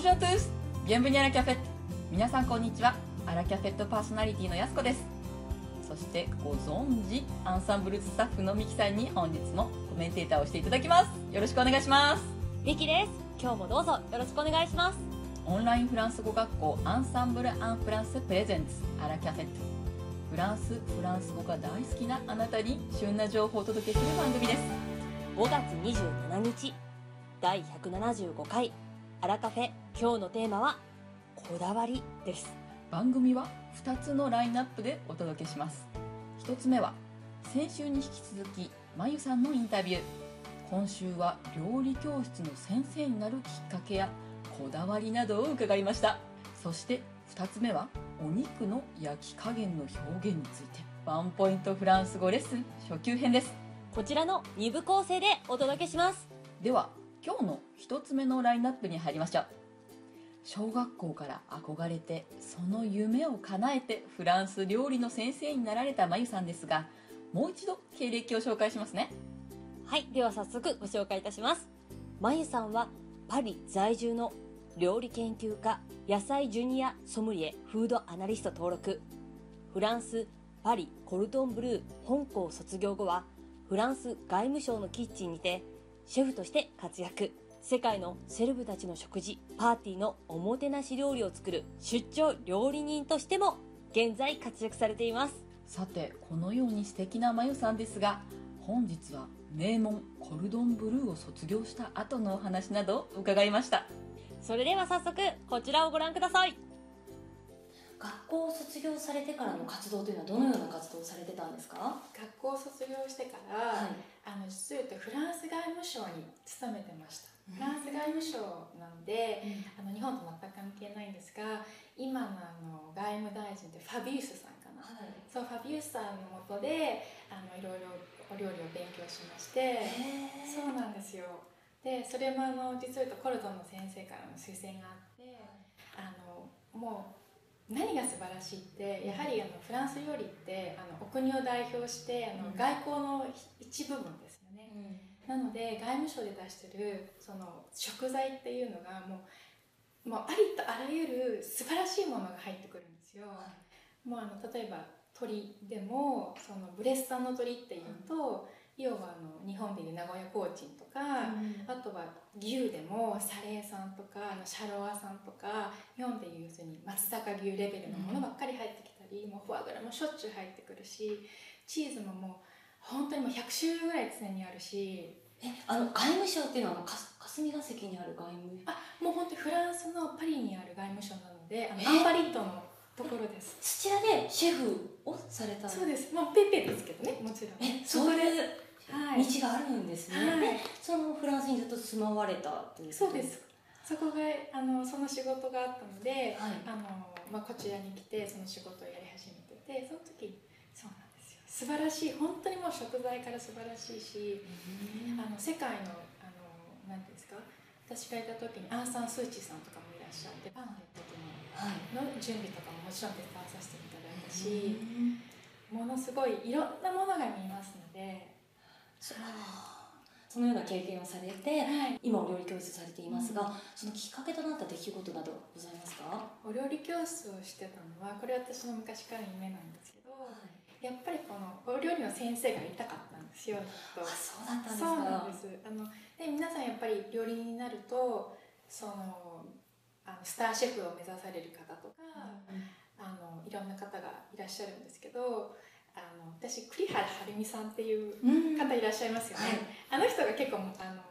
ンジュートゥースビエンブニアラキャフェ。ット皆さんこんにちは。アラキャフェットパーソナリティのやすこです。そしてご存知アンサンブルスタッフのミキさんに本日もコメンテーターをしていただきます。よろしくお願いします。ミキです今日もどうぞよろしくお願いしますオンラインフランス語学校アンサンブル・アン・フランスプレゼンツ。アラキャフェット。フランスフランス語が大好きなあなたに旬な情報をお届けする番組です。5月27日第175回アラカフェ今日のテーマはこだわりです。番組は2つのラインナップでお届けします。1つ目は先週に引き続きまゆさんのインタビュー。今週は料理教室の先生になるきっかけやこだわりなどを伺いました。そして2つ目はお肉の焼き加減の表現について。ワンポイントフランス語レッスン初級編です。こちらの2部構成でお届けします。では今日の1つ目のラインナップに入りましょう小学校から憧れてその夢を叶えてフランス料理の先生になられたまゆさんですがもう一度経歴を紹介しますね。はいでは早速ご紹介いたします。まゆさんはパリ在住の料理研究家野菜ジュニアソムリエフードアナリスト登録。フランスパリコルトンブルー本校卒業後はフランス外務省のキッチンにてシェフとして活躍。世界のセレブたちの食事パーティーのおもてなし料理を作る出張料理人としても現在活躍されています。さてこのように素敵なまゆさんですが本日は名門コルドンブルーを卒業した後のお話などを伺いました。それでは早速こちらをご覧ください。学校を卒業されてからの活動というのはどのような活動をされてたんですか、学校を卒業してから、はい。あの実を言うとフランス外務省に勤めてました、フランス外務省なんで、あの日本と全く関係ないんですが今のあの外務大臣ってファビウスさんかな、はい。そうファビウスさんのもとであのいろいろお料理を勉強しましてそうなんですよ。でそれもあの実を言うとコルトンの先生からの推薦があってあのもう何が素晴らしいってやはりあのフランス料理ってあのお国を代表してあのうん。外交の一部分ですよね、なので外務省で出してるその食材っていうのがもうもうありとあらゆる素晴らしいものが入ってくるんですよ、もうあの例えば鶏でもそのブレス産の鶏っていうと、要はあの日本でいう名古屋コーチンとか、あとは牛でも Salers 産とかあの Charolais 産とか日本でいう要するに松阪牛レベルのものばっかり入ってきたり、もうフォアグラもしょっちゅう入ってくるしチーズももう本当にもう100種類ぐらい常にあるし。えあの外務省っていうのはか霞が関にある外務？あもう本当にフランスのパリにある外務省なのであのえ？ Invalides のところです。そちらでシェフをされたそうです。もうペーペイですけどねもちろん。えそういうはい。道があるんですね、はい。でそのフランスにずっと住まわれたというそうです。そこがあのその仕事があったので、はい。あのまあ、こちらに来てその仕事をやり始めててその時そうなんですよ素晴らしい。本当にもう食材から素晴らしいし、あの世界のあのなんていうんですか？私がいた時にアン・サン・スーチーさんとかもいらっしゃってパンフレットのの準備とかももちろん手伝わさせていただいたし、ものすごいいろんなものが見えますので、そのような経験をされてはい、今お料理教室されていますが、そのきっかけとなった出来事などございますか、お料理教室をしてたのはこれ私の昔からの夢なんですけど、やっぱりこのお料理の先生がいたかったんですよあそうだったんですか。そうなんです。あので皆さんやっぱり料理人になるとそのあのスターシェフを目指される方とか、あのいろんな方がいらっしゃるんですけどあの私栗原はるみさんっていううん。方いらっしゃいますよね、あの人が結構あの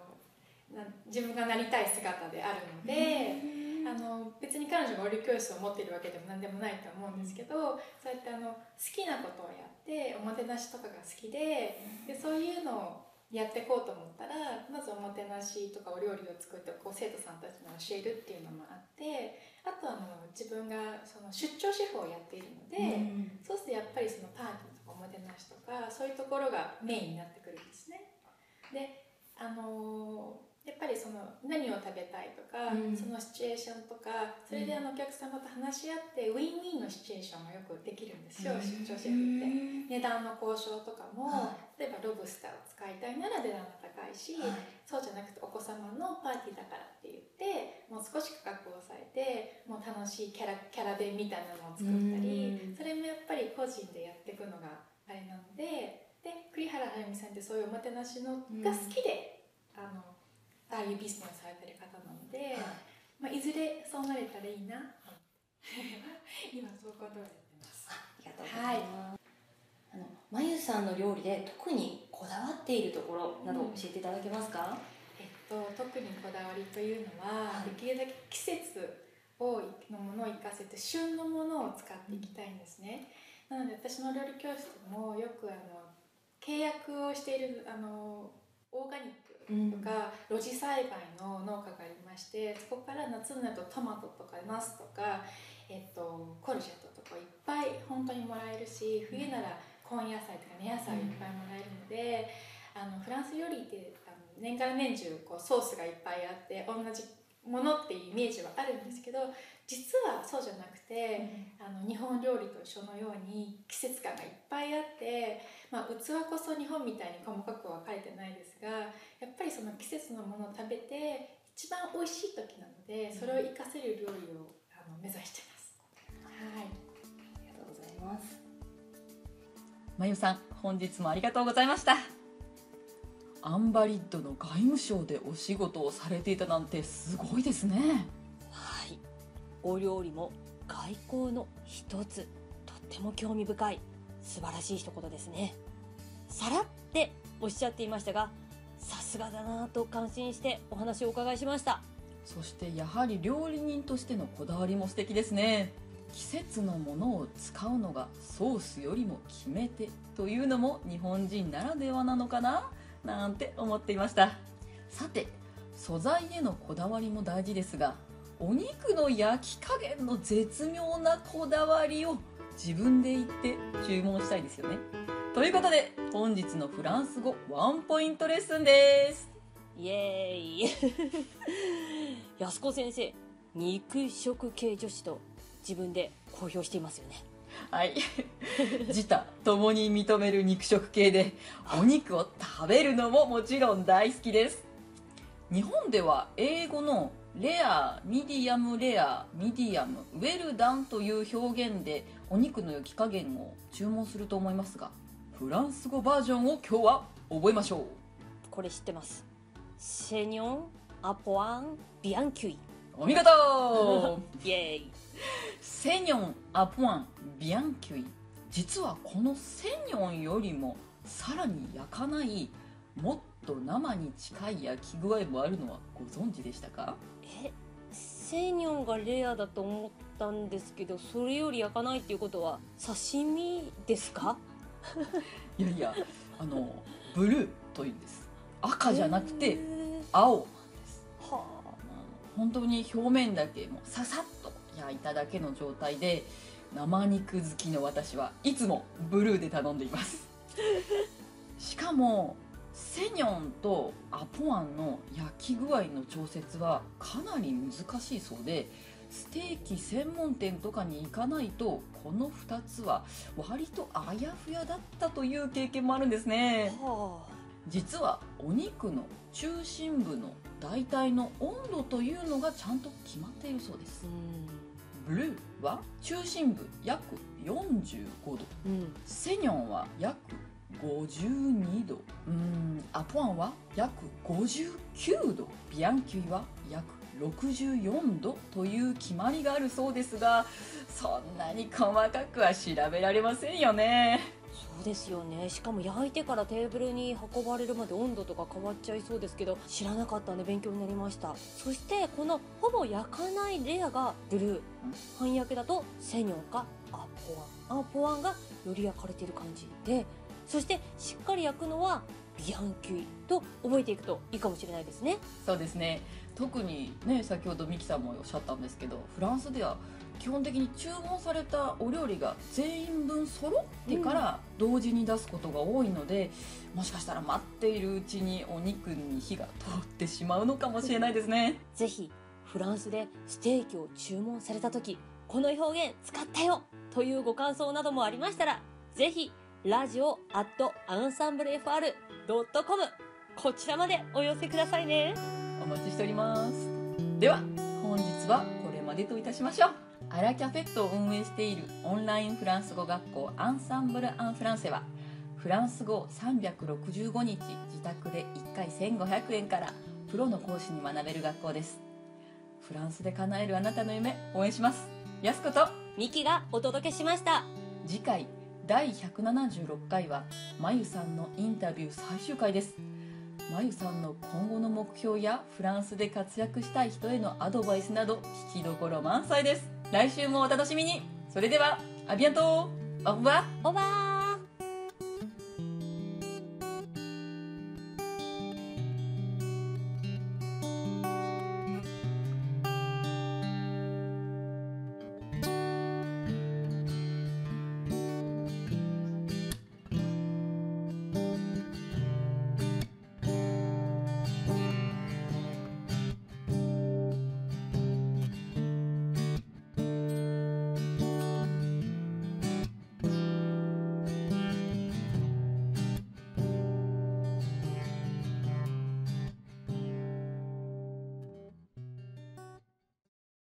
な自分がなりたい姿であるので、あの別に彼女がお料理教室を持っているわけでも何でもないと思うんですけど、そうやってあの好きなことをやっておもてなしとかが好きででそういうのをやっていこうと思ったらまずおもてなしとかお料理を作ってこう生徒さんたちに教えるっていうのもあってあとあの自分がその出張シェフをやっているので、そうするとやっぱりそのパーティーとかおもてなしとかそういうところがメインになってくるんですね。であのーやっぱりその何を食べたいとか、うん。そのシチュエーションとかそれであのお客様と話し合ってウィンウィンのシチュエーションがよくできるんですよ、出張シェフって。値段の交渉とかも、は例えばロブスターを使いたいなら値段が高いし、そうじゃなくてお子様のパーティーだからって言ってもう少し価格を抑えてもう楽しいキャラキャラ弁みたいなのを作ったりうん。それもやっぱり個人でやっていくのがあれなのでで栗原はるみさんってそういうおもてなしのが好きで、あのああいうビジネスされてる方なので、まあ、いずれそうなれたらいいな 今そういうことをやってます。ありがとうございます。あのまゆさんの料理で特にこだわっているところなど教えていただけますか？えっと、特にこだわりというのは、はいできるだけ季節をのものを生かせて旬のものを使っていきたいんですね、なので私の料理教室でもよくあの契約をしているあのオーガニックとか、露地栽培の農家がありましてそこから夏になるとトマトとかナスとか、えっと、コルジェットとかいっぱい本当にもらえるし冬なら根野菜とか根野菜いっぱいもらえるので、あのフランス料理ってあの年がら年中こうソースがいっぱいあって同じものっていうイメージはあるんですけど実はそうじゃなくて、あの日本料理と一緒のように季節感がいっぱいあって、まあ、器こそ日本みたいに細かく分かれてないですがやっぱりその季節のものを食べて一番美味しい時なのでそれを活かせる料理をあの目指してます。はいありがとうございます。まゆさん本日もありがとうございましたアンバリッドの外務省でお仕事をされていたなんてすごいですね。はい。お料理も外交の一つ。とっても興味深い。素晴らしい一言ですね。さらっておっしゃっていましたがさすがだなぁと感心してお話をお伺いしました。そしてやはり料理人としてのこだわりも素敵ですね。季節のものを使うのがソースよりも決め手というのも日本人ならではなのかななんて思っていました。さて素材へのこだわりも大事ですがお肉の焼き加減の絶妙なこだわりを自分で言って注文したいですよね。ということで本日のフランス語ワンポイントレッスンです。イエーイ。安子先生肉食系女子と自分で公表していますよね。はい。自他共に認める肉食系で、お肉を食べるのももちろん大好きです。日本では英語のレア、ミディアムレア、ミディアム、ウェルダンという表現でお肉の焼き加減を注文すると思いますが、フランス語バージョンを今日は覚えましょう。これ知ってますセニョンアポアンビアンキュイお見事イエーイセニョンアポワンビアンキュイ実はこのセニョンよりもさらに焼かないもっと生に近い焼き具合もあるのはご存知でしたか？えセニョンがレアだと思ったんですけどそれより焼かないっていうことは刺身ですか？いやいやあのブルーというんです。赤じゃなくへてー。青なんです。はあ。の本当に表面だけもうささっと焼いただけの状態で生肉好きの私はいつもブルーで頼んでいます。しかもセニョンとアポワンの焼き具合の調節はかなり難しいそうでステーキ専門店とかに行かないとこの2つは割とあやふやだったという経験もあるんですね。あ。は実はお肉の中心部の大体の温度というのがちゃんと決まっているそうです。うブルーは中心部約45度。んうん。セニョンは約52度。うーん。アポアンは約59度。ビアンキュイは約64度という決まりがあるそうですがそんなに細かくは調べられませんよねそうですよね。しかも焼いてからテーブルに運ばれるまで温度とか変わっちゃいそうですけど知らなかったんで勉強になりました。そしてこのほぼ焼かないレアがブルー。半焼けだとセニョンかアポワン。アポワンがより焼かれてる感じでそしてしっかり焼くのはビアンキュイと覚えていくといいかもしれないですね。そうですね。特にね先ほどミキさんもおっしゃったんですけどフランスでは基本的に注文されたお料理が全員分揃ってから同時に出すことが多いので、もしかしたら待っているうちにお肉に火が通ってしまうのかもしれないですね。ぜひフランスでステーキを注文された時この表現使ったよというご感想などもありましたらぜひラジオアットアンサンブル FR.com こちらまでお寄せくださいね。お待ちしております。では本日はこれまでといたしましょう。アラキャフェットを運営しているオンラインフランス語学校アンサンブル・アン・フランセはフランス語365日自宅で1回1500円からプロの講師に学べる学校です。フランスで叶えるあなたの夢応援します。やすことミキがお届けしました。次回第176回はまゆさんのインタビュー最終回ですまゆさんの今後の目標やフランスで活躍したい人へのアドバイスなど聞きどころ満載です。来週もお楽しみに。それではアビアント。オーバーオーバー